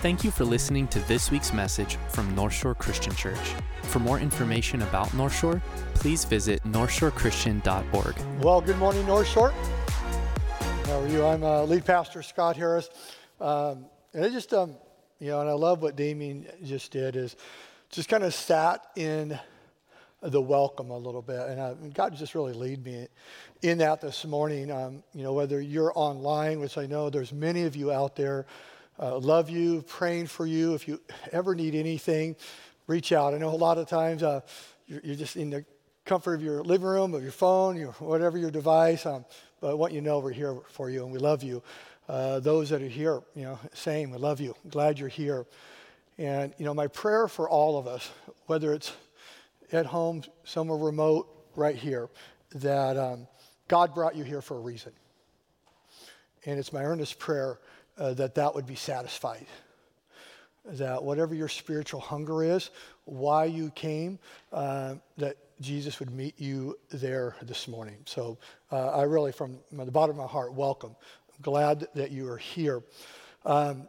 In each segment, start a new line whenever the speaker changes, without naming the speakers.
Thank you for listening to this week's message from North Shore Christian Church. For more information about North Shore, please visit northshorechristian.org.
Well, good morning, North Shore. How are you? I'm uh, lead pastor Scott Harris. Um, and I just, um, you know, and I love what Damien just did is just kind of sat in the welcome a little bit. And uh, God just really lead me in that this morning. Um, you know, whether you're online, which I know there's many of you out there uh, love you, praying for you. If you ever need anything, reach out. I know a lot of times uh, you're, you're, just in the comfort of your living room, of your phone, your, whatever your device. Um, but I want you to know we're here for you and we love you. Uh, those that are here, you know, same, we love you. Glad you're here. And, you know, my prayer for all of us, whether it's at home, somewhere remote, right here, that um, God brought you here for a reason. And it's my earnest prayer uh, that that would be satisfied. That whatever your spiritual hunger is, why you came, uh, that Jesus would meet you there this morning. So uh, I really, from the bottom of my heart, welcome. I'm glad that you are here. Um,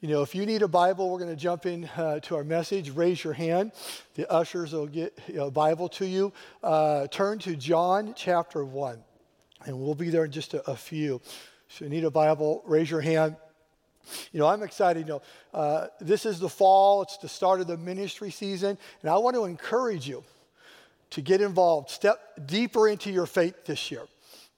you know, if you need a Bible, we're going to jump in uh, to our message. Raise your hand. The ushers will get a Bible to you. Uh, turn to John chapter 1, and we'll be there in just a, a few. So you need a Bible, raise your hand. You know, I'm excited. You know, uh, this is the fall, it's the start of the ministry season, and I want to encourage you to get involved, step deeper into your faith this year.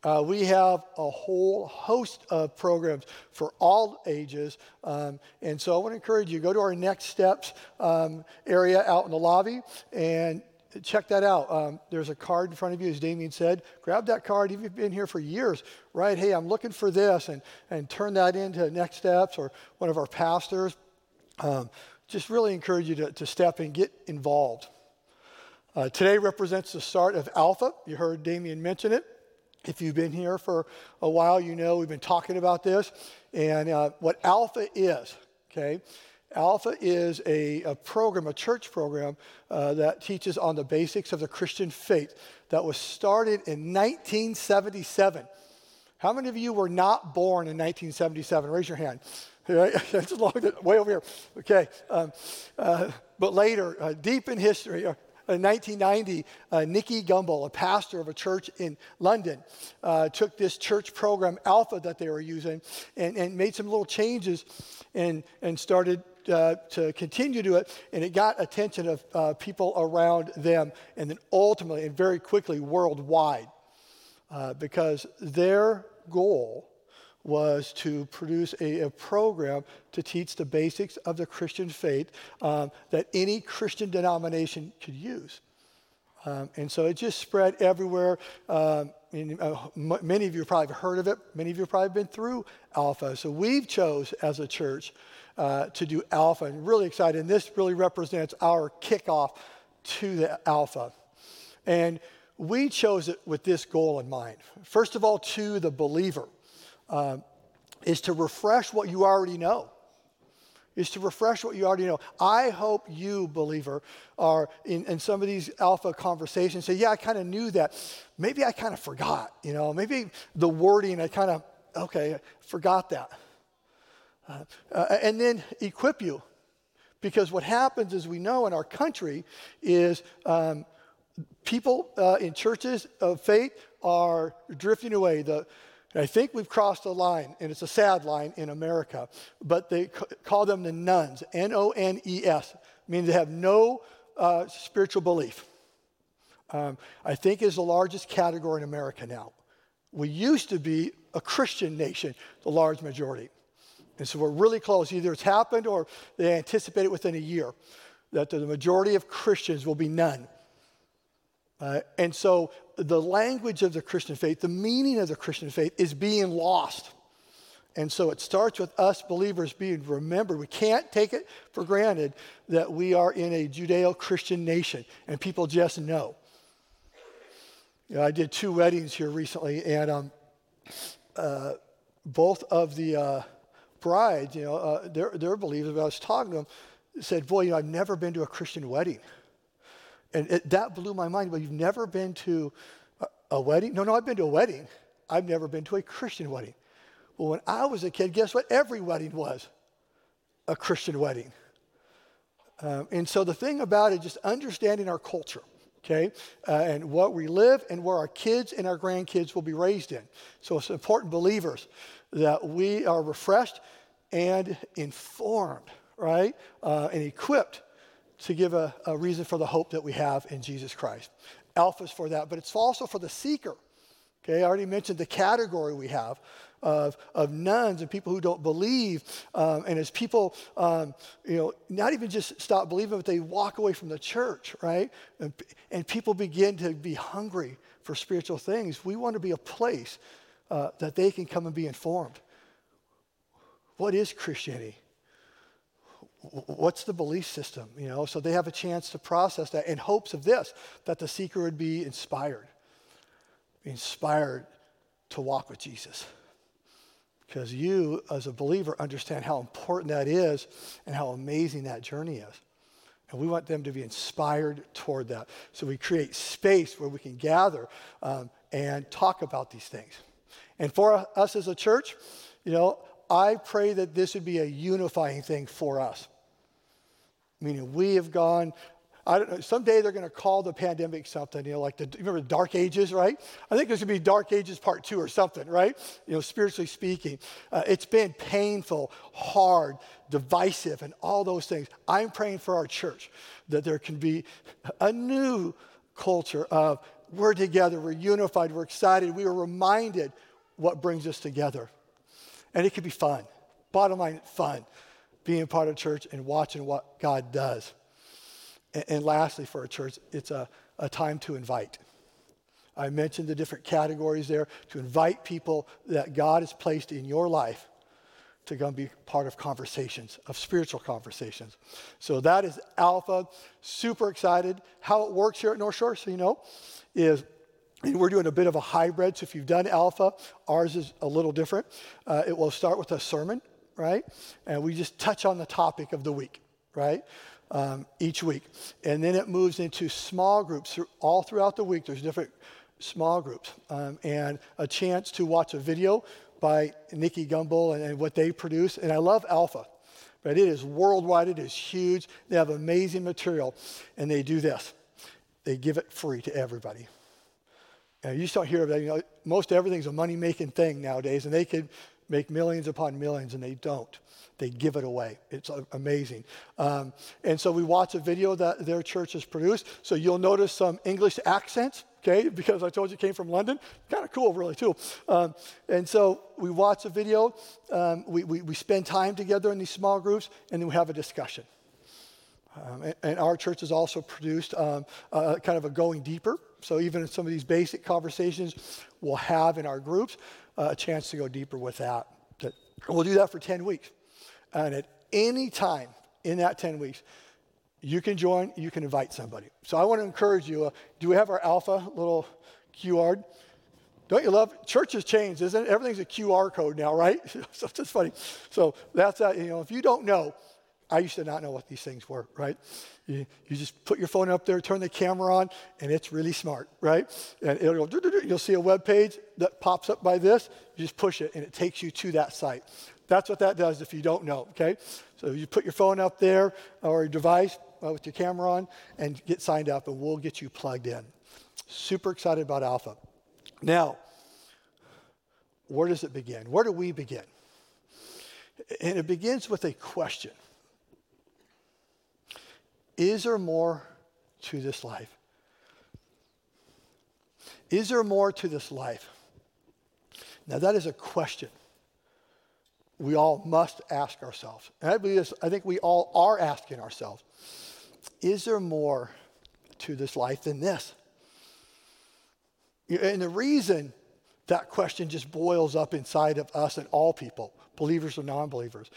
Uh, we have a whole host of programs for all ages. Um, and so I want to encourage you, go to our next steps um, area out in the lobby and check that out. Um, there's a card in front of you, as Damien said. Grab that card. If you've been here for years, right? Hey, I'm looking for this, and, and turn that into next steps or one of our pastors. Um, just really encourage you to, to step and get involved. Uh, today represents the start of Alpha. You heard Damien mention it. If you've been here for a while, you know we've been talking about this and uh, what Alpha is, okay? Alpha is a, a program, a church program uh, that teaches on the basics of the Christian faith that was started in 1977. How many of you were not born in 1977? Raise your hand. That's long, way over here. Okay. Um, uh, but later, uh, deep in history, uh, in 1990, uh, Nicky Gumbel, a pastor of a church in London, uh, took this church program, Alpha, that they were using, and, and made some little changes and, and started uh, to continue to do it, and it got attention of uh, people around them, and then ultimately and very quickly worldwide, uh, because their goal was to produce a, a, program to teach the basics of the Christian faith um, that any Christian denomination could use. Um, and so it just spread everywhere. Um, and, uh, m- many of you probably heard of it. Many of you probably been through Alpha. So we've chose as a church uh, to do Alpha. And really excited. And this really represents our kickoff to the Alpha. And we chose it with this goal in mind. First of all, to the believer, uh, is to refresh what you already know. Is to refresh what you already know. I hope you, believer, are in, in some of these alpha conversations say, Yeah, I kind of knew that. Maybe I kind of forgot, you know, maybe the wording, I kind of, okay, forgot that. Uh, uh, and then equip you. Because what happens, as we know in our country, is um, people uh, in churches of faith are drifting away. The, I think we've crossed a line, and it's a sad line in America, but they call them the nones, N O N E S, meaning they have no uh, spiritual belief. Um, I think is the largest category in America now. We used to be a Christian nation, the large majority. And so we're really close. Either it's happened or they anticipate it within a year that the majority of Christians will be none. Uh, and so the language of the Christian faith, the meaning of the Christian faith is being lost. And so it starts with us believers being remembered. We can't take it for granted that we are in a Judeo Christian nation and people just know. You know I did two weddings here recently, and um, uh, both of the uh, brides, you know, uh, they're, they're believers, I was talking to them, said, Boy, you know, I've never been to a Christian wedding. And it, that blew my mind. But you've never been to a, a wedding? No, no, I've been to a wedding. I've never been to a Christian wedding. Well, when I was a kid, guess what every wedding was? a Christian wedding. Um, and so the thing about it, just understanding our culture, okay, uh, and what we live and where our kids and our grandkids will be raised in. So it's important, believers, that we are refreshed and informed, right, uh, and equipped to give a, a reason for the hope that we have in Jesus Christ. Alpha's for that, but it's also for the seeker. Okay, I already mentioned the category we have of, of nones and people who don't believe. Um, and as people, um, you know, not even just stop believing, but they walk away from the church, right? And, and people begin to be hungry for spiritual things. We want to be a place uh, that they can come and be informed. What is Christianity? What's the belief system? You know, so they have a chance to process that in hopes of this, that the seeker would be inspired be inspired to walk with Jesus. Because you, as a believer, understand how important that is and how amazing that journey is. And we want them to be inspired toward that. So we create space where we can gather um, and talk about these things. And for us as a church, you know, I pray that this would be a unifying thing for us. Meaning, we have gone I don't know, someday they're going to call the pandemic something, you know, like the, remember the dark ages, right? I think there's going to be dark ages part two or something, right? You know, spiritually speaking. Uh, it's been painful, hard, divisive, and all those things. I'm praying for our church that there can be a new culture of we're together, we're unified, we're excited, we are reminded what brings us together. And it could be fun. Bottom line, fun, being part of church and watching what God does. And, and lastly, for a church, it's a, a time to invite. I mentioned the different categories there to invite people that God has placed in your life to come be part of conversations, of spiritual conversations. So that is Alpha. Super excited. How it works here at North Shore, so you know, is and we're doing a bit of a hybrid. So if you've done Alpha, ours is a little different. Uh, it will start with a sermon, right? And we just touch on the topic of the week, right? um, each week. And then it moves into small groups all throughout the week. There's different small groups um, and a chance to watch a video by Nicky Gumbel and, and what they produce. And I love Alpha, but it is worldwide. It is huge. They have amazing material, and they do this. They give it free to everybody. And you just don't hear of that. You know, most everything's a money-making thing nowadays, and they could make millions upon millions, and they don't. They give it away. It's amazing. Um, and so we watch a video that their church has produced. So you'll notice some English accents, okay, because I told you it came from London. Kind of cool, really, too. Um, and so we watch a video, um, we, we, we spend time together in these small groups, and then we have a discussion. Um, and, and, our church has also produced um, uh, kind of a going deeper. So even in some of these basic conversations, we'll have in our groups uh, a chance to go deeper with that. We'll do that for 10 weeks. And at any time in that 10 weeks, you can join, you can invite somebody. So I want to encourage you. Uh, do we have our alpha little QR? Don't you love church has changed, isn't it? Everything's a QR code now, right? so it's funny. So that's that. You know, if you don't know, I used to not know what these things were, right? You, you just put your phone up there, turn the camera on, and it's really smart, right? And it'll go, you'll see a web page that pops up by this. You just push it, and it takes you to that site. That's what that does if you don't know, okay? So you put your phone up there or your device uh, with your camera on and get signed up, and we'll get you plugged in. Super excited about Alpha. Now, where does it begin? Where do we begin? And it begins with a question Is there more to this life? Is there more to this life? Now, that is a question we all must ask ourselves. And I believe this, I think we all are asking ourselves is there more to this life than this? And the reason that question just boils up inside of us and all people, believers or non believers,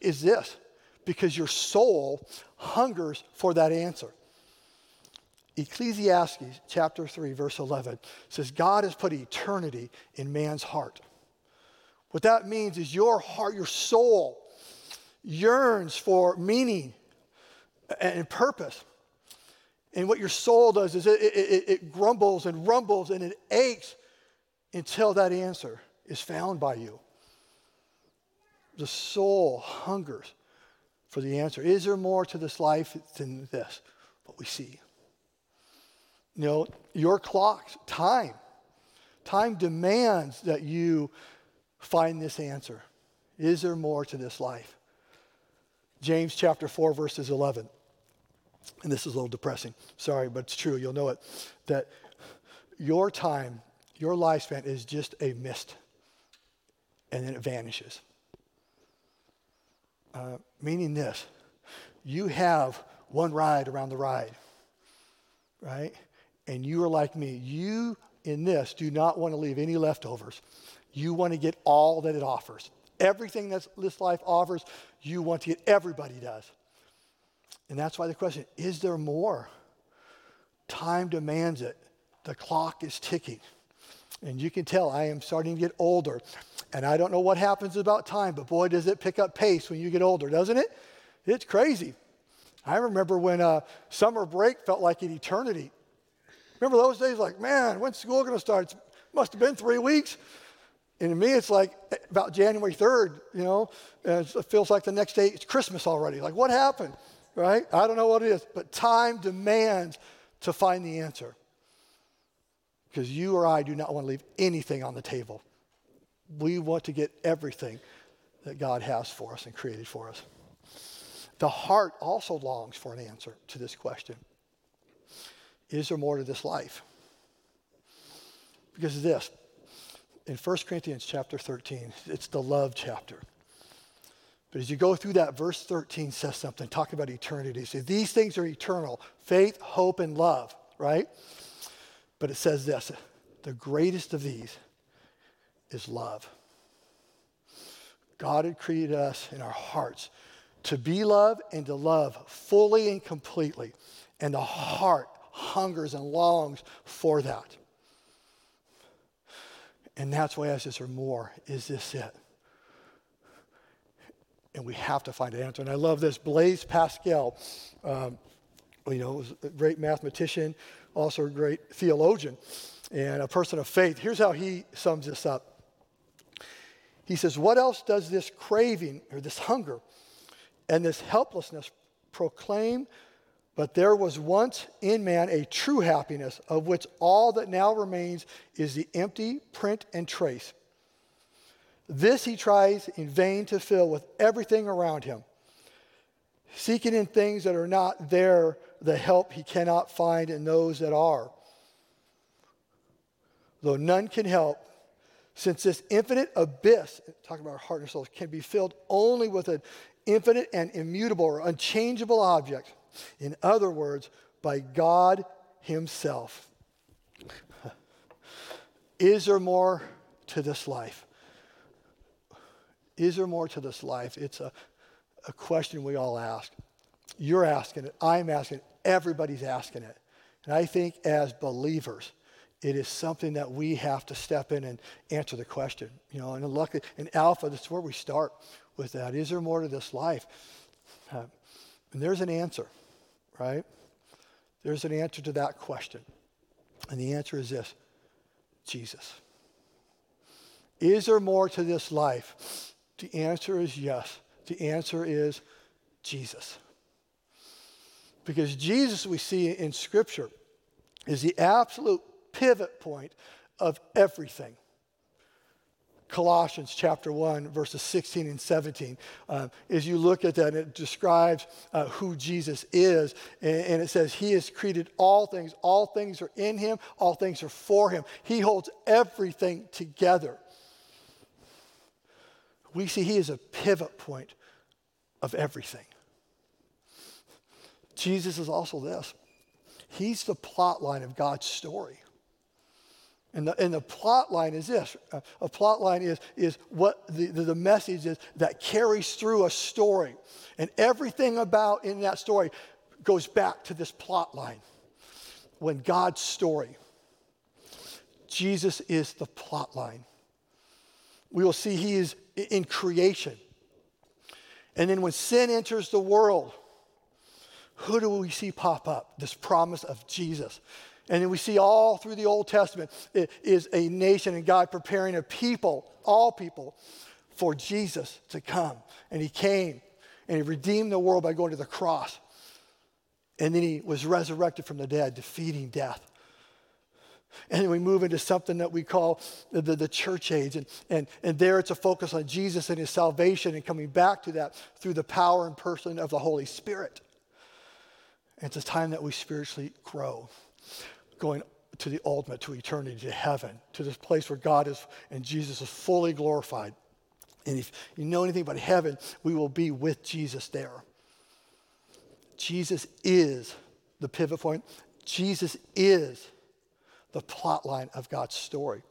is this because your soul hungers for that answer. Ecclesiastes chapter 3, verse 11 says, God has put eternity in man's heart. What that means is your heart, your soul yearns for meaning and purpose. And what your soul does is it, it, it, grumbles and rumbles and it aches until that answer is found by you. The soul hungers for the answer. Is there more to this life than this, what we see? You know, your clock, time, time demands that you find this answer. Is there more to this life? James chapter 4, verses 11. And this is a little depressing. Sorry, but it's true. You'll know it. That your time, your lifespan is just a mist, and then it vanishes. Uh, meaning this you have one ride around the ride, right? And you are like me. You, in this, do not want to leave any leftovers. You want to get all that it offers. Everything that this life offers, you want to get. Everybody does. And that's why the question is there more? Time demands it. The clock is ticking. And you can tell I am starting to get older. And I don't know what happens about time, but boy, does it pick up pace when you get older, doesn't it? It's crazy. I remember when uh, summer break felt like an eternity. Remember those days, like, man, when's school going to start? It must have been three weeks. And to me, it's like about January 3rd, you know, it feels like the next day it's Christmas already. Like, what happened? Right? I don't know what it is, but time demands to find the answer. Because you or I do not want to leave anything on the table. We want to get everything that God has for us and created for us. The heart also longs for an answer to this question Is there more to this life? Because of this, in 1 Corinthians chapter 13, it's the love chapter. But as you go through that, verse 13 says something, talk about eternity. See, these things are eternal faith, hope, and love, right? But it says this the greatest of these is love. God had created us in our hearts to be love and to love fully and completely. And the heart hungers and longs for that. And that's why I says, or more. Is this it? And we have to find an answer. And I love this. Blaise Pascal, um, you know, was a great mathematician, also a great theologian, and a person of faith. Here's how he sums this up. He says, What else does this craving or this hunger and this helplessness proclaim? But there was once in man a true happiness, of which all that now remains is the empty print and trace. This he tries in vain to fill with everything around him, seeking in things that are not there the help he cannot find in those that are. Though none can help, since this infinite abyss, talking about our heart and soul, can be filled only with an infinite and immutable or unchangeable object. In other words, by God Himself. Is there more to this life? Is there more to this life? It's a, a question we all ask. You're asking it. I'm asking it. Everybody's asking it. And I think as believers, it is something that we have to step in and answer the question. You know, and luckily in Alpha, that's where we start with that. Is there more to this life? Uh, and there's an answer, right? There's an answer to that question. And the answer is this Jesus. Is there more to this life? The answer is yes. The answer is Jesus. Because Jesus, we see in Scripture, is the absolute pivot point of everything. Colossians chapter 1, verses 16 and 17. Uh, as you look at that, it describes uh, who Jesus is. And, and, it says, He has created all things. All things are in Him, all things are for Him. He holds everything together we see he is a pivot point of everything. Jesus is also this. He's the plot line of God's story. And the, and the plot line is this. A, plot line is, is what the, the message is that carries through a story. And everything about in that story goes back to this plot line. When God's story, Jesus is the plot line. We will see he is in creation. And then when sin enters the world, who do we see pop up? This promise of Jesus. And then we see all through the Old Testament is a nation and God preparing a people, all people, for Jesus to come. And he came and he redeemed the world by going to the cross. And then he was resurrected from the dead, defeating death. And then we move into something that we call the, the, the, church age. And, and, and there it's a focus on Jesus and his salvation and coming back to that through the power and person of the Holy Spirit. And it's a time that we spiritually grow, going to the ultimate, to eternity, to heaven, to this place where God is and Jesus is fully glorified. And if you know anything about heaven, we will be with Jesus there. Jesus is the pivot point. Jesus is the plot line of God's story.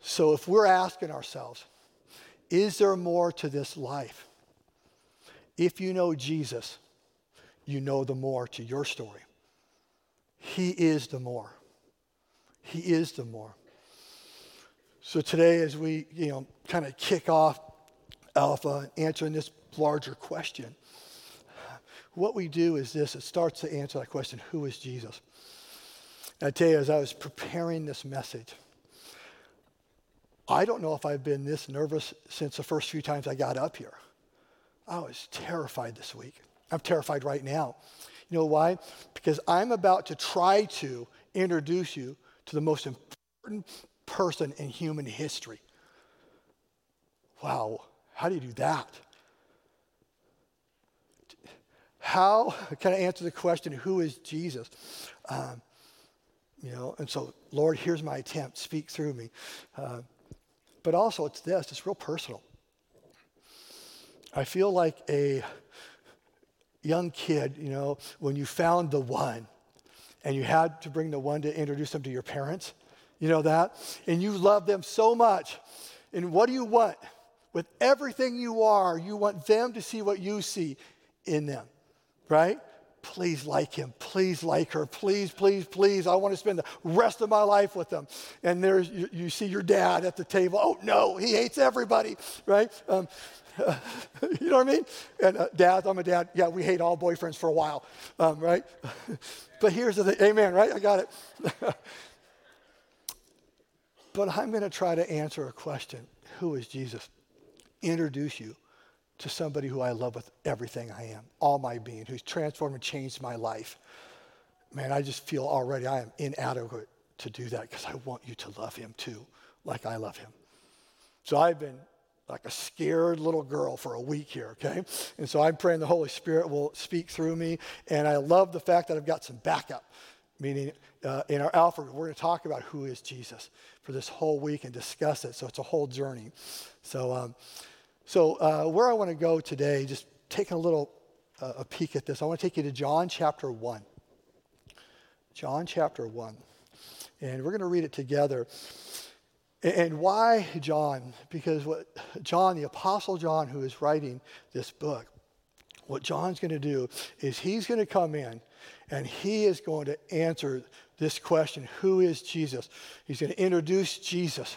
So if we're asking ourselves, is there more to this life? If you know Jesus, you know the more to your story. He is the more. He is the more. So today, as we, you know, kind of kick off Alpha answering this larger question, what we do is this it starts to answer that question who is Jesus? And I tell you, as I was preparing this message, I don't know if I've been this nervous since the first few times I got up here. I was terrified this week. I'm terrified right now. You know why? Because I'm about to try to introduce you to the most important person in human history. Wow, how do you do that? How can I answer the question, who is Jesus? Um, you know, and so, Lord, here's my attempt. Speak through me. Uh, but also, it's this it's real personal. I feel like a young kid, you know, when you found the one and you had to bring the one to introduce them to your parents. You know that? And you love them so much. And what do you want? With everything you are, you want them to see what you see in them, right? Please like him. Please like her. Please, please, please. I want to spend the rest of my life with them. And there's you, you see your dad at the table. Oh no, he hates everybody, right? Um, you know what I mean? And uh, dads, I'm a dad. Yeah, we hate all boyfriends for a while, um, right? but here's the thing. Amen, right? I got it. but I'm going to try to answer a question Who is Jesus? Introduce you to somebody who I love with everything I am, all my being, who's transformed and changed my life. Man, I just feel already I am inadequate to do that because I want you to love him too, like I love him. So I've been like a scared little girl for a week here, okay? And so I'm praying the Holy Spirit will speak through me. And I love the fact that I've got some backup, meaning uh, in our Alpha, we're going to talk about who is Jesus for this whole week and discuss it. So it's a whole journey. So, um, so uh, where I want to go today, just taking a little uh, a peek at this, I want to take you to John chapter 1. John chapter 1. And we're going to read it together. And why John? Because what John, the Apostle John, who is writing this book, what John's going to do is he's going to come in and he is going to answer this question Who is Jesus? He's going to introduce Jesus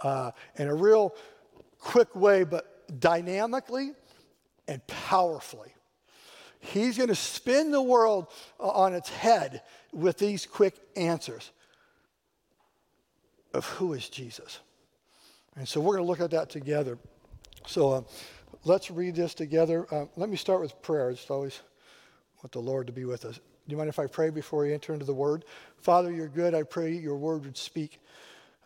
uh, in a real quick way, but dynamically and powerfully. He's going to spin the world on its head with these quick answers of who is Jesus. And so we're going to look at that together. So uh, let's read this together. Uh, let me start with prayer. I just always want the Lord to be with us. Do you mind if I pray before we enter into the word? Father, you're good. I pray your word would speak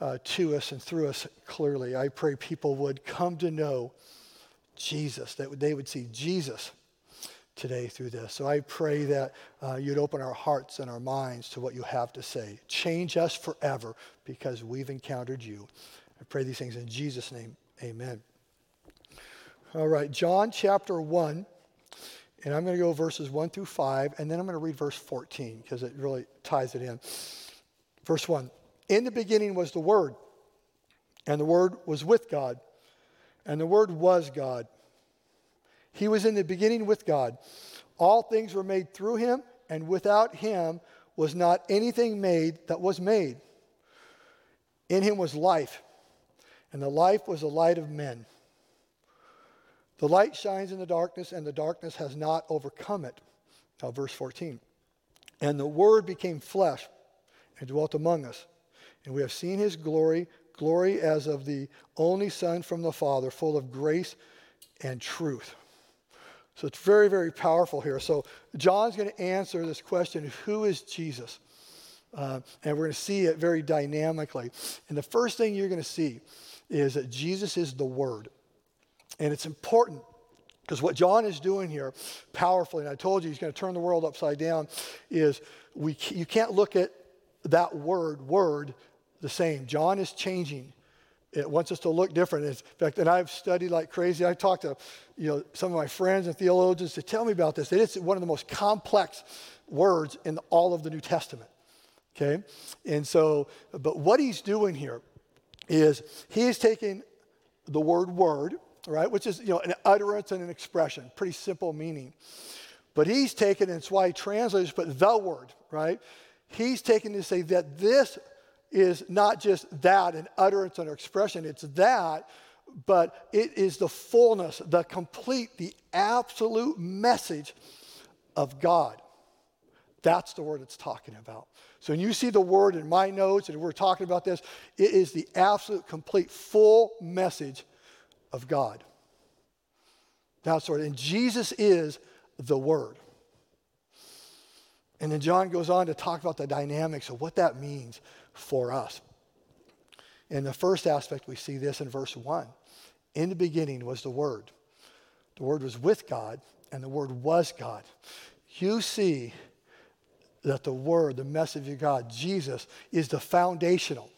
uh, to us and through us clearly. I pray people would come to know Jesus, that they would see Jesus today through this. So I pray that uh, you'd open our hearts and our minds to what you have to say. Change us forever because we've encountered you. I pray these things in Jesus' name. Amen. All right, John chapter 1, and I'm going to go verses 1 through 5, and then I'm going to read verse 14 because it really ties it in. Verse 1 In the beginning was the Word, and the Word was with God, and the Word was God. He was in the beginning with God. All things were made through him, and without him was not anything made that was made. In him was life, and the life was the light of men. The light shines in the darkness, and the darkness has not overcome it. Now, verse 14. And the Word became flesh and dwelt among us. And we have seen his glory, glory as of the only Son from the Father, full of grace and truth. So it's very, very powerful here. So John's going to answer this question who is Jesus? Uh, and we're going to see it very dynamically. And the first thing you're going to see is that Jesus is the Word. And it's important because what John is doing here powerfully, and I told you he's going to turn the world upside down, is we, you can't look at that word, word, the same. John is changing it wants us to look different. In fact, and I've studied like crazy. I've talked to you know, some of my friends and theologians to tell me about this. It is one of the most complex words in all of the New Testament. Okay? And so, but what he's doing here is he is taking the word word, right, which is you know an utterance and an expression, pretty simple meaning. But he's taken, and it's why he translates, but the word, right? He's taken to say that this is not just that, an utterance and expression, it's that, but it is the fullness, the complete, the absolute message of God. That's the word it's talking about. So when you see the word in my notes and we're talking about this, it is the absolute, complete, full message of God. That's what, and Jesus is the word. And then John goes on to talk about the dynamics of what that means for us. In the first aspect, we see this in verse 1. In the beginning was the Word. The Word was with God, and the Word was God. You see that the Word, the message of God, Jesus, is the foundational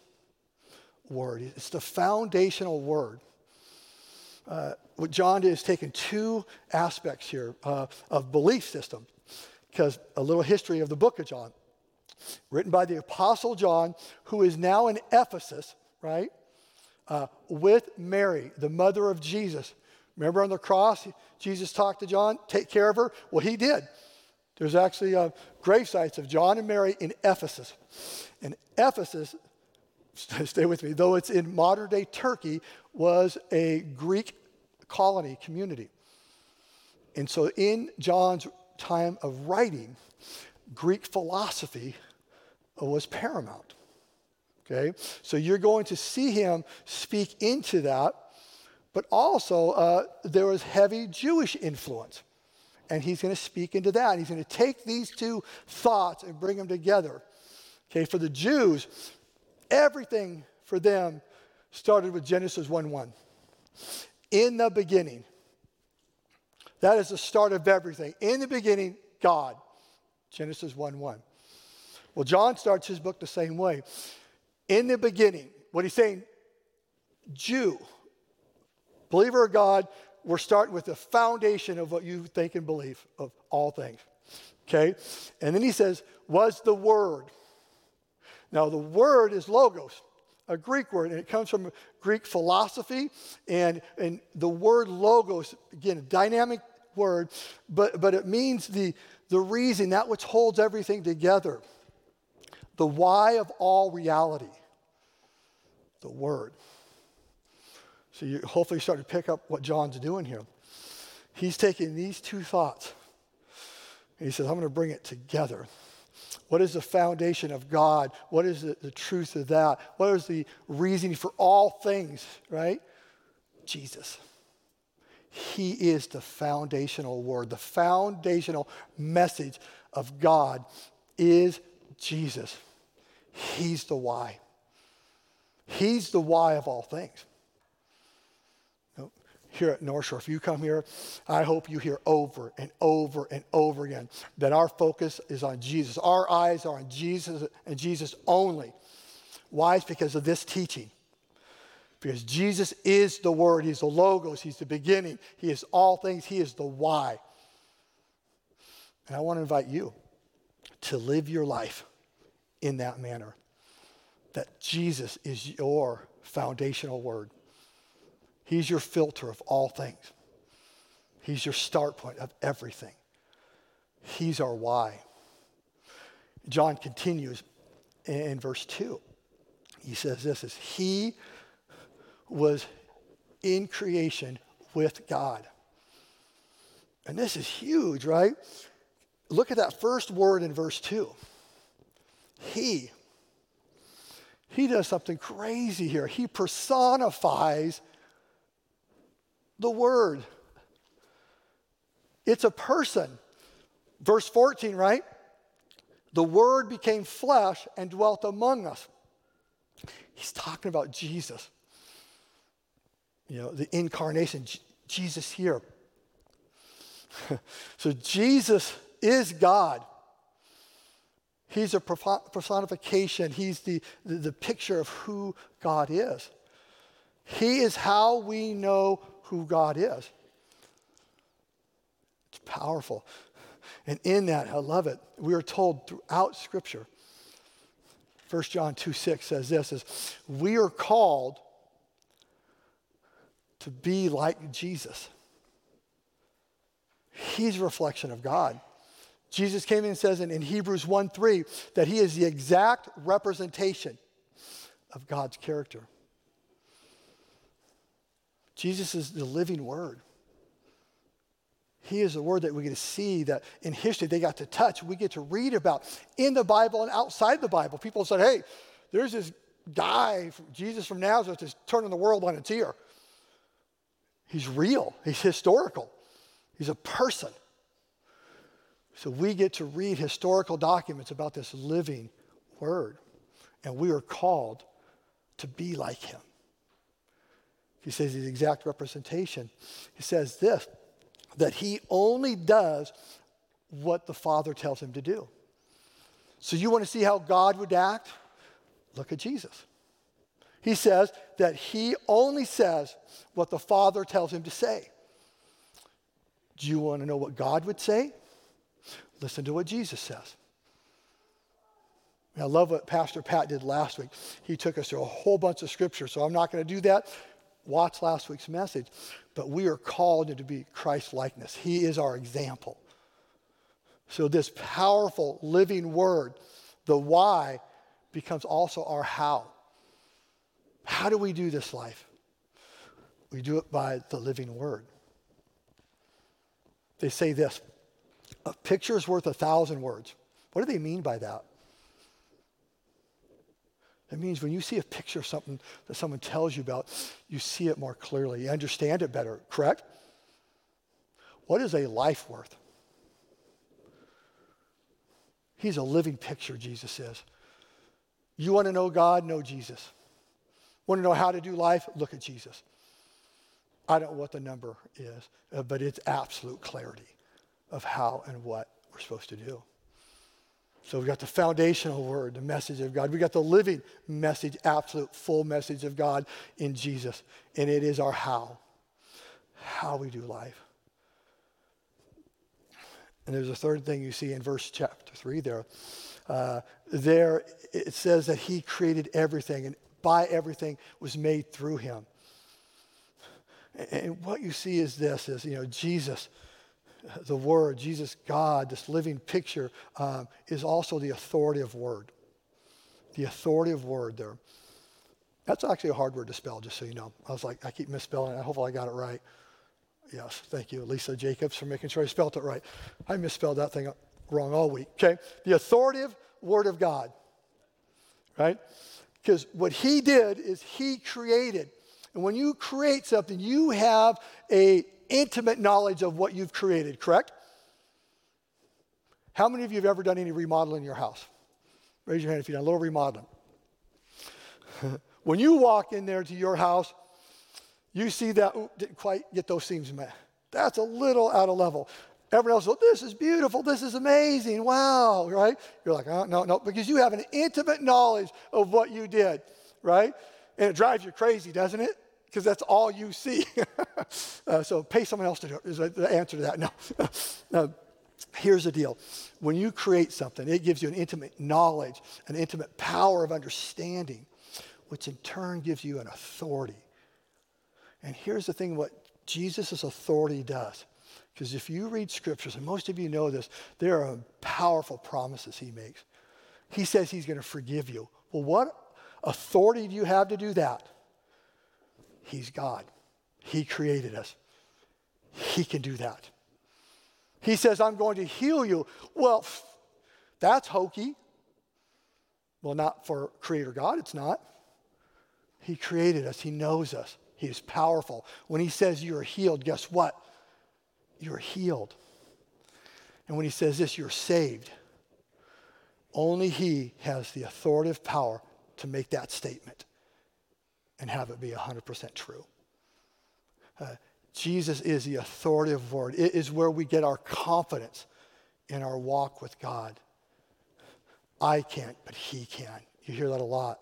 word. It's the foundational word. Uh, what John did is taken two aspects here uh, of belief system, because a little history of the book of John written by the Apostle John, who is now in Ephesus, right? Uh, with Mary, the mother of Jesus. Remember on the cross, Jesus talked to John, take care of her? Well, he did. There's actually uh, grave sites of John and Mary in Ephesus. And Ephesus, stay with me, though it's in modern day Turkey, was a Greek colony community. And so in John's time of writing, Greek philosophy was paramount. Okay? So you're going to see him speak into that, but also uh, there was heavy Jewish influence. And he's going to speak into that. He's going to take these two thoughts and bring them together. Okay, for the Jews, everything for them started with Genesis 1 1. In the beginning. That is the start of everything. In the beginning, God. Genesis 1 1. Well, John starts his book the same way. In the beginning, what he's saying, Jew, believer of God, we're starting with the foundation of what you think and believe of all things. Okay? And then he says, was the Word. Now, the word is logos, a Greek word, and it comes from Greek philosophy. And, and the word logos, again, dynamic word, but, but it means the, the reason, that which holds everything together the why of all reality, the Word. So you hopefully start to pick up what John's doing here. He's taking these two thoughts and he says, I'm going to bring it together. What is the foundation of God? What is the, the truth of that? What is the reasoning for all things, right? Jesus. He is the foundational word. The foundational message of God is Jesus. He's the why. He's the why of all things. Here at North Shore, if you come here, I hope you hear over and over and over again that our focus is on Jesus. Our eyes are on Jesus and Jesus only. Why? It's because of this teaching. Because Jesus is the Word, He's the Logos, He's the beginning, He is all things, He is the why. And I want to invite you to live your life in that manner. That Jesus is your foundational word. He's your filter of all things. He's your start point of everything. He's our why. John continues in verse 2. He says this is he was in creation with God. And this is huge, right? Look at that first word in verse 2. He. He does something crazy here. He personifies the Word. It's a person. Verse 14, right? The Word became flesh and dwelt among us. He's talking about Jesus. You know, the incarnation, Jesus here. so Jesus is God. He's a personification, he's the, the, the, picture of who God is. He is how we know who God is. It's powerful. And in that, I love it. We are told throughout Scripture, 1 John 2 6 says this is we are called to be like Jesus. He's a reflection of God. Jesus came in and says in, in Hebrews 1 3 that he is the exact representation of God's character. Jesus is the living word. He is the word that we get to see that in history they got to touch, we get to read about in the Bible and outside the Bible. People said, hey, there's this guy, Jesus from Nazareth, is turning the world on its ear. He's real, he's historical, he's a person. So we get to read historical documents about this living word, and we are called to be like him. He says the exact representation. He says this that he only does what the Father tells him to do. So you want to see how God would act? Look at Jesus. He says that he only says what the Father tells him to say. Do you want to know what God would say? Listen to what Jesus says. I love what Pastor Pat did last week. He took us through a whole bunch of scripture, so I'm not going to do that. Watch last week's message. But we are called to be Christ likeness. He is our example. So, this powerful living word, the why, becomes also our how. How do we do this life? We do it by the living word. They say this a picture is worth a thousand words. What do they mean by that? It means when you see a picture of something that someone tells you about, you see it more clearly, you understand it better, correct? What is a life worth? He's a living picture, Jesus is. You want to know God? Know Jesus. Want to know how to do life? Look at Jesus. I don't know what the number is, uh, but it's absolute clarity of how and what we're supposed to do. So we've got the foundational word, the message of God. We've got the living message, absolute full message of God in Jesus. And it is our how, how we do life. And there's a third thing you see in verse chapter 3 there. Uh, there it says that he created everything, and by everything was made through him. And what you see is this is, you know, Jesus the Word, Jesus, God, this living picture, um, is also the authoritative word. The authoritative word there. That's actually a hard word to spell, just so you know. I was like, I keep misspelling it. Hopefully I got it right. Yes, thank you, Lisa Jacobs, for making sure I spelled it right. I misspelled that thing wrong all week, okay? The authoritative word of God, right? Because what he did is he created. And when you create something, you have a intimate knowledge of what you've created, correct? How many of you have ever done any remodeling in your house? Raise your hand if you've done a little remodeling. when you walk in there to your house, you see that, ooh, didn't quite get those seams met. That's a little out of level. Everyone else, oh, this is beautiful, this is amazing, wow, right? You're like, oh, no, no, because you have an intimate knowledge of what you did, right? And it drives you crazy, doesn't it? because that's all you see. uh, so pay someone else to do it, is the answer to that. No. uh, here's the deal when you create something, it gives you an intimate knowledge, an intimate power of understanding, which in turn gives you an authority. And here's the thing what Jesus' authority does. Because if you read scriptures, and most of you know this, there are powerful promises he makes. He says he's going to forgive you. Well, what authority do you have to do that? He's God. He created us. He can do that. He says, I'm going to heal you. Well, that's hokey. Well, not for Creator God, it's not. He created us, He knows us, He is powerful. When He says you're healed, guess what? You're healed. And when he says this, you're saved, only he has the authoritative power to make that statement and have it be 100% true. Uh, Jesus is the authoritative word. It is where we get our confidence in our walk with God. I can't, but He can. You hear that a lot.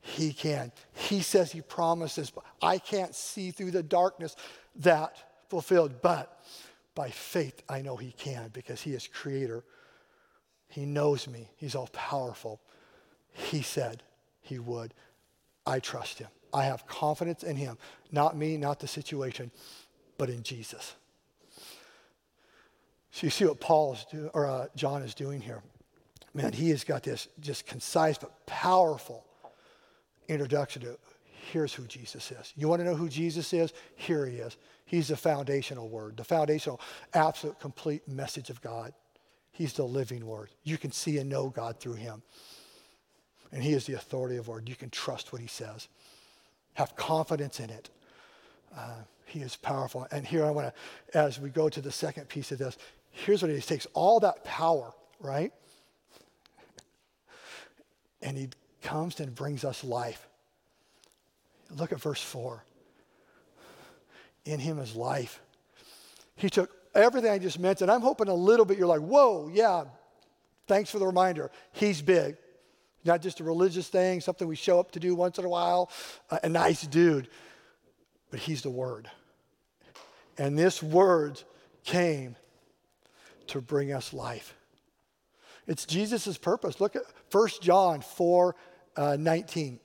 He can. He says He promises, but I can't see through the darkness that fulfilled. But by faith, I know He can because He is Creator. He knows me. He's all powerful. He said He would. I trust Him. I have confidence in Him. Not me, not the situation, but in Jesus. So you see what Paul is doing, or uh, John is doing here. Man, he has got this just concise but powerful introduction to here's who Jesus is. You want to know who Jesus is? Here he is. He's the foundational word, the foundational, absolute, complete message of God. He's the living word. You can see and know God through him. And he is the authority of word. You can trust what he says, have confidence in it. Uh, he is powerful. And here I want to, as we go to the second piece of this, here's what he takes all that power, right? And he comes and brings us life. Look at verse 4. In him is life. He took everything I just mentioned. I'm hoping a little bit you're like, whoa, yeah, thanks for the reminder. He's big. Not just a religious thing, something we show up to do once in a while, a nice dude, but he's the Word. And this Word came to bring us life. It's Jesus' purpose. Look at 1 John 4 uh, 19.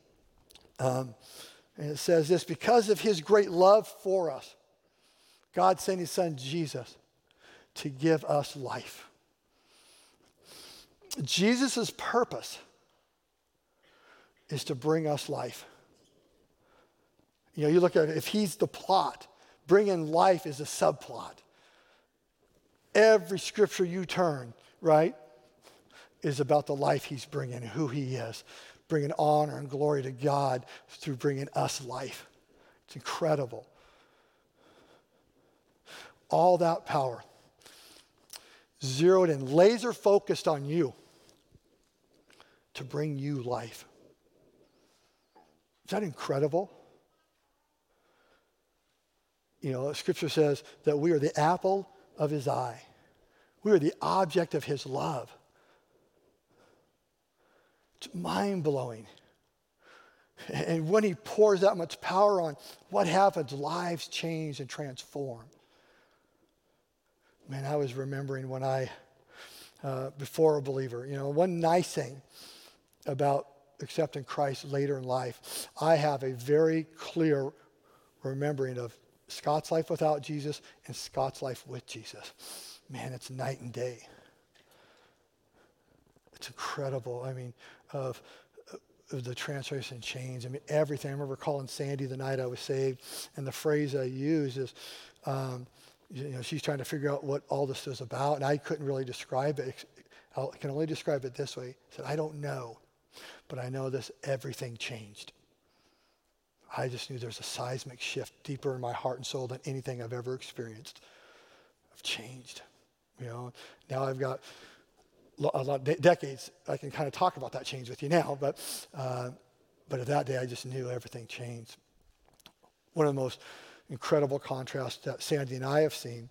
Um, and it says this because of his great love for us, God sent his son Jesus to give us life. Jesus' purpose is to bring us life. You know, you look at it, if he's the plot, bringing life is a subplot. Every scripture you turn, right, is about the life he's bringing, who he is, bringing honor and glory to God through bringing us life. It's incredible. All that power zeroed in, laser focused on you to bring you life. Is that incredible? You know, scripture says that we are the apple of his eye. We are the object of his love. It's mind blowing. And when he pours that much power on, what happens? Lives change and transform. Man, I was remembering when I, uh, before a believer, you know, one nice thing about accepting Christ later in life, I have a very clear remembering of Scott's life without Jesus and Scott's life with Jesus. Man, it's night and day. It's incredible. I mean, of, of the transformation change. I mean, everything. I remember calling Sandy the night I was saved, and the phrase I used is, um, you know, she's trying to figure out what all this is about, and I couldn't really describe it. I can only describe it this way. I said, I don't know, but I know this, everything changed. I just knew there's a seismic shift deeper in my heart and soul than anything I've ever experienced. I've changed. You know, now I've got a lot decades. I can kind of talk about that change with you now, but uh, but at that day, I just knew everything changed. One of the most incredible contrasts that Sandy and I have seen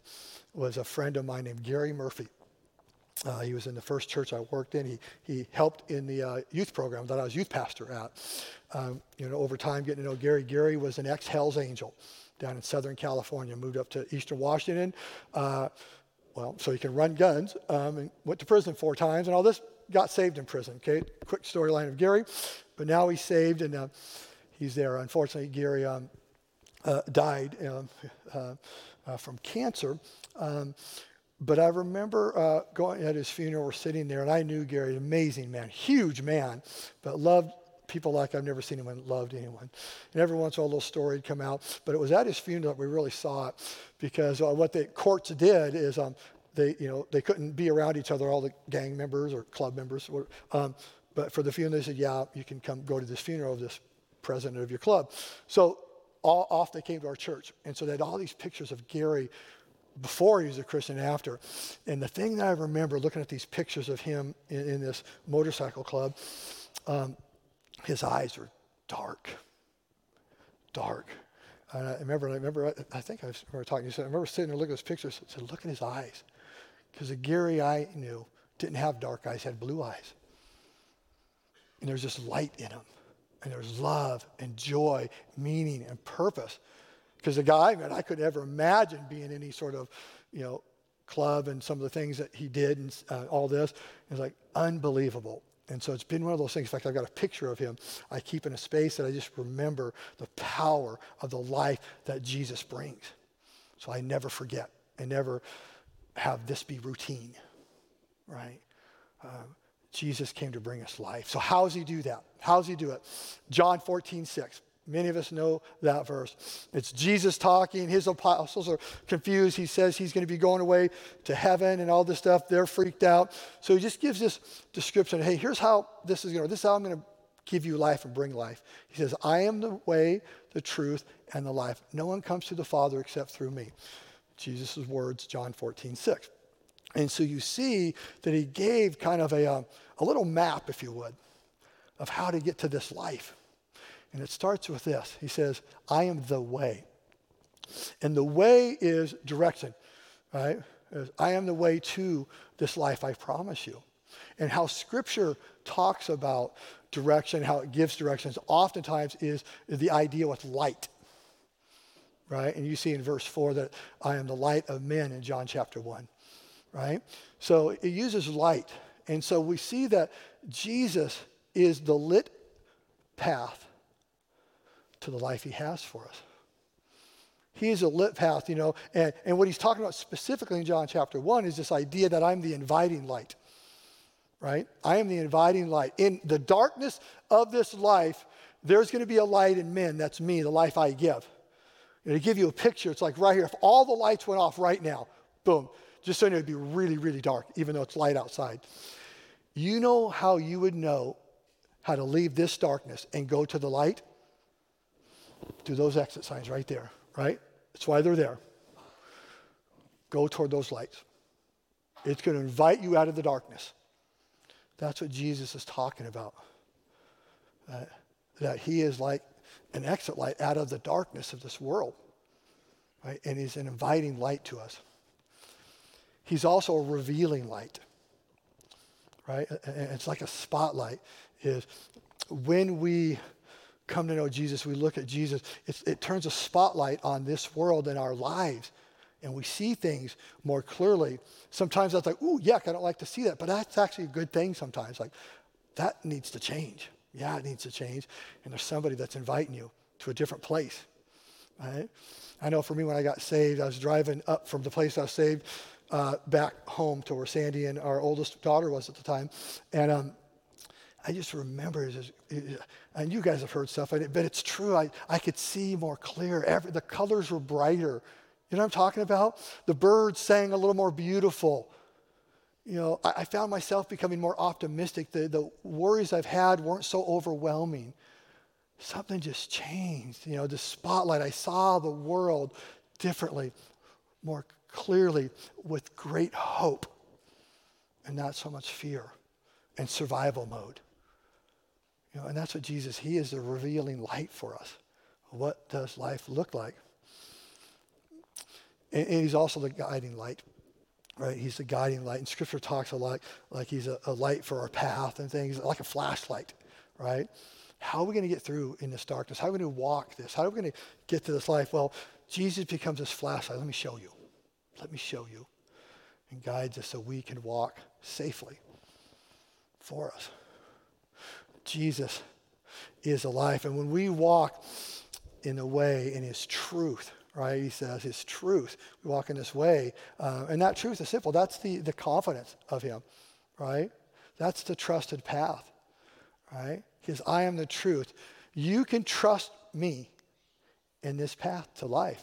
was a friend of mine named Gary Murphy. Uh, he was in the first church I worked in. He, he helped in the uh, youth program that I was youth pastor at. Um, you know, over time, getting to know Gary. Gary was an ex-Hell's Angel down in Southern California, moved up to Eastern Washington. Uh, well, so he can run guns, um, and went to prison four times, and all this got saved in prison. Okay, quick storyline of Gary, but now he's saved, and uh, he's there. Unfortunately, Gary um, uh, died um, uh, uh, from cancer. Um, but I remember uh, going at his funeral, we're sitting there, and I knew Gary, an amazing man, huge man, but loved people like I've never seen anyone loved anyone. And every once in a while, a little story would come out. But it was at his funeral that we really saw it, because uh, what the courts did is um, they, you know, they couldn't be around each other, all the gang members or club members. Or, um, but for the funeral, they said, "Yeah, you can come go to this funeral of this president of your club." So all, off they came to our church, and so they had all these pictures of Gary before he was a Christian after. And the thing that I remember looking at these pictures of him in, in this motorcycle club, um, his eyes are dark, dark. And I remember, I remember, I think I remember talking to you. I remember sitting there looking at his pictures and said, look at his eyes. Because the Gary I knew didn't have dark eyes, had blue eyes. And there's just light in him. And there's love and joy, meaning and purpose. Because the guy, man, I could never imagine being any sort of, you know, club and some of the things that he did and uh, all this. It's like unbelievable. And so it's been one of those things. In fact, I've got a picture of him I keep in a space that I just remember the power of the life that Jesus brings. So I never forget and never have this be routine, right? Um, Jesus came to bring us life. So how does he do that? How does he do it? John 14, 6. Many of us know that verse. It's Jesus talking. His apostles are confused. He says he's going to be going away to heaven and all this stuff. They're freaked out. So he just gives this description. Hey, here's how this is going to, this is how I'm going to give you life and bring life. He says, I am the way, the truth, and the life. No one comes to the Father except through me. Jesus' words, John 14, 6. And so you see that he gave kind of a, uh, a little map, if you would, of how to get to this life. And it starts with this He says, I am the way. And the way is direction, right? I am the way to this life, I promise you. And how Scripture talks about direction, how it gives directions, oftentimes is the idea with light, right? And you see in verse 4 that I am the light of men in John chapter 1, right? So it uses light. And so we see that Jesus is the lit path to the life he has for us. He is a lit path, you know, and, and what he's talking about specifically in John chapter 1 is this idea that I'm the inviting light, right? I am the inviting light. In the darkness of this life, there's going to be a light in men. That's me, the life I give. You to give you a picture, it's like right here. If all the lights went off right now, boom, just so you know, it'd be really, really dark, even though it's light outside. You know how you would know how to leave this darkness and go to the light? Do those exit signs right there, right? That's why they're there. Go toward those lights. It's going to invite you out of the darkness. That's what Jesus is talking about. Uh, that he is like an exit light out of the darkness of this world, right? And he's an inviting light to us. He's also a revealing light, right? And it's like a spotlight. Is when we come to know Jesus, we look at Jesus, it turns a spotlight on this world and our lives. And we see things more clearly. Sometimes that's like, ooh, yuck, I don't like to see that. But that's actually a good thing sometimes. Like, that needs to change. Yeah, it needs to change. And there's somebody that's inviting you to a different place. Right? I know for me, when I got saved, I was driving up from the place I was saved uh, back home to where Sandy and our oldest daughter was at the time. And um, I just remember, and you guys have heard stuff, but it's true. I, I could see more clear. Every, the colors were brighter. You know what I'm talking about? The birds sang a little more beautiful. You know, I, I found myself becoming more optimistic. The, the worries I've had weren't so overwhelming. Something just changed. You know, the spotlight, I saw the world differently, more clearly, with great hope, and not so much fear and survival mode. You know, and that's what Jesus, he is the revealing light for us. What does life look like? And, and he's also the guiding light, right? He's the guiding light. And scripture talks a lot like he's a, a light for our path and things, like a flashlight, right? How are we going to get through in this darkness? How are we going to walk this? How are we going to get to this life? Well, Jesus becomes this flashlight. Let me show you. Let me show you. And guides us so we can walk safely for us. Jesus is alive. And when we walk in the way, in his truth, right? He says his truth. We walk in this way. Uh, and that truth is simple. That's the, the confidence of him, right? That's the trusted path, right? Because I am the truth. You can trust me in this path to life.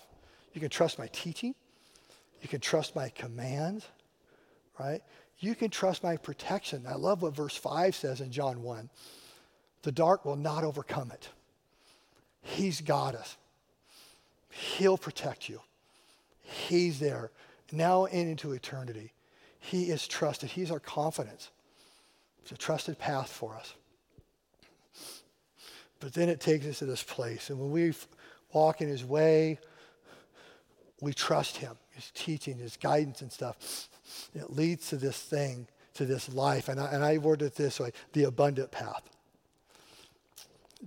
You can trust my teaching. You can trust my commands, right? You can trust my protection. I love what verse 5 says in John 1. The dark will not overcome it. He's got us. He'll protect you. He's there. now and into eternity. He is trusted. He's our confidence. It's a trusted path for us. But then it takes us to this place. And when we walk in his way, we trust him, his teaching, his guidance and stuff. It leads to this thing, to this life. And I, and I word it this way the abundant path.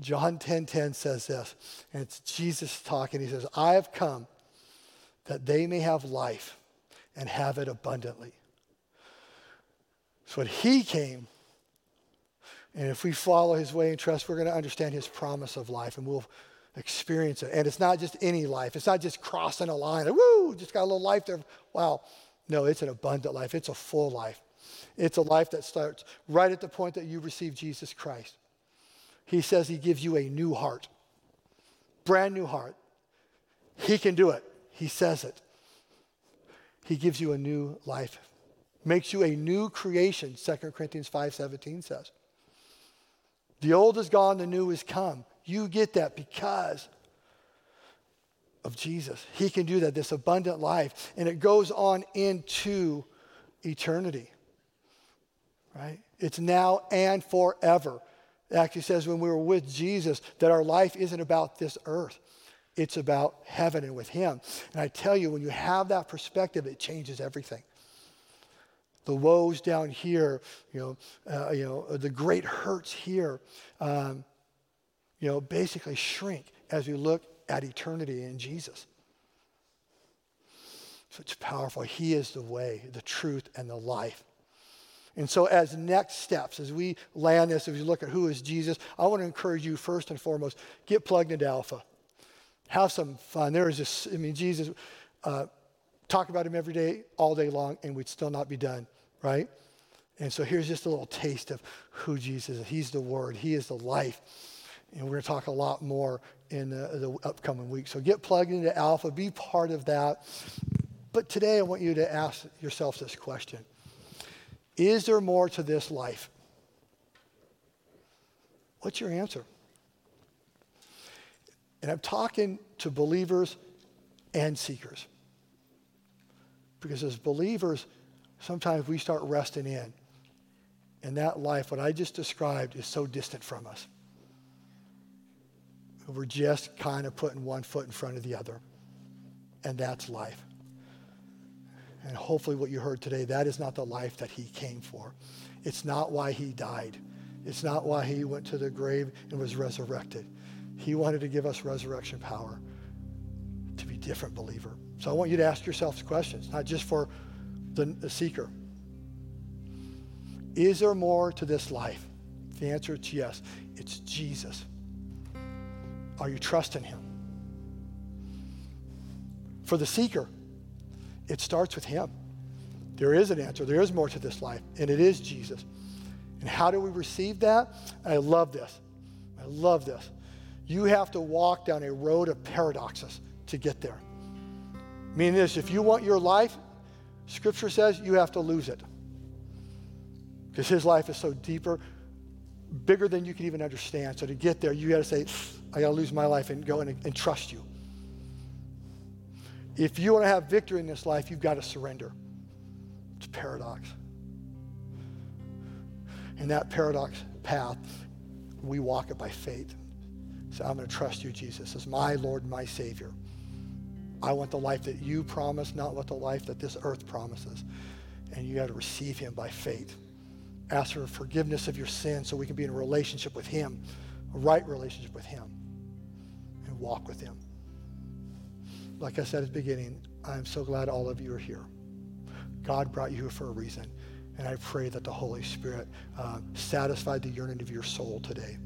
John 10:10 10, 10 says this, and it's Jesus talking. He says, I have come that they may have life and have it abundantly. So when he came, and if we follow his way and trust, we're going to understand his promise of life and we'll experience it. And it's not just any life. It's not just crossing a line. Woo, just got a little life there. Wow. No, it's an abundant life. It's a full life. It's a life that starts right at the point that you receive Jesus Christ. He says he gives you a new heart, brand new heart. He can do it. He says it. He gives you a new life, makes you a new creation, 2 Corinthians 5:17 says. The old is gone, the new is come. You get that because of Jesus. He can do that, this abundant life. And it goes on into eternity. Right? It's now and forever. It actually says when we were with Jesus that our life isn't about this earth. It's about heaven and with Him. And I tell you, when you have that perspective, it changes everything. The woes down here, you know, uh, you know, the great hurts here, um, you know, basically shrink as we look at eternity in Jesus. So it's powerful. He is the way, the truth, and the life. And so, as next steps, as we land this, as we look at who is Jesus, I want to encourage you first and foremost get plugged into Alpha have some fun. There is this, I mean, Jesus, uh, talk about him every day, all day long, and we'd still not be done, right? And so here's just a little taste of who Jesus is. He's the Word, He is the life. And we're going to talk a lot more in the, the upcoming week. So get plugged into Alpha, be part of that. But today I want you to ask yourself this question Is there more to this life? What's your answer? And I'm talking to believers and seekers. Because as believers, sometimes we start resting in. And that life, what I just described, is so distant from us. We're just kind of putting one foot in front of the other. And that's life. And hopefully, what you heard today, that is not the life that he came for. It's not why he died. It's not why he went to the grave and was resurrected. He wanted to give us resurrection power to be different believer. So I want you to ask yourself questions, not just for the, the seeker. Is there more to this life? The answer is yes. It's Jesus. Are you trusting him? For the seeker, it starts with him. There is an answer. There is more to this life, and it is Jesus. And how do we receive that? I love this. I love this. You have to walk down a road of paradoxes to get there. Meaning this if you want your life, Scripture says you have to lose it. Because his life is so deeper, bigger than you can even understand. So to get there, you got to say, I got to lose my life and go and, and trust you. If you want to have victory in this life, you've got to surrender. It's a paradox. In that paradox path, we walk it by faith. So I'm going to trust you, Jesus, as my Lord and my Savior. I want the life that you promise, not what the life that this earth promises. And you got to receive him by faith. Ask for forgiveness of your sins so we can be in a relationship with him, a right relationship with him, and walk with him. Like I said at the beginning, I'm so glad all of you are here. God brought you here for a reason. And I pray that the Holy Spirit uh, satisfied the yearning of your soul today.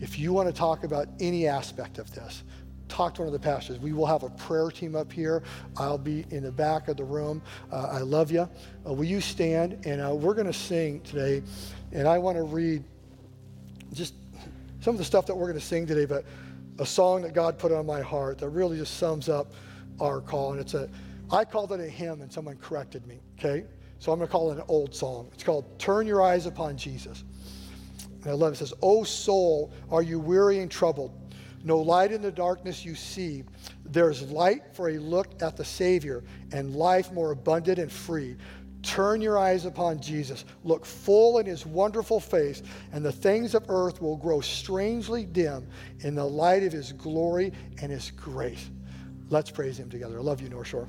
If you want to talk about any aspect of this, talk to one of the pastors. We will have a prayer team up here. I'll be in the back of the room. Uh, I love you. Uh, will you stand? And uh, we're going to sing today. And I want to read just some of the stuff that we're going to sing today, but a song that God put on my heart that really just sums up our call. And it's a, I called it a hymn, and someone corrected me, okay? So I'm going to call it an old song. It's called Turn Your Eyes Upon Jesus. And I love it. It says, O soul, are you weary and troubled? No light in the darkness you see. There's light for a look at the Savior and life more abundant and free. Turn your eyes upon Jesus. Look full in his wonderful face, and the things of earth will grow strangely dim in the light of his glory and his grace. Let's praise him together. I love you, North Shore.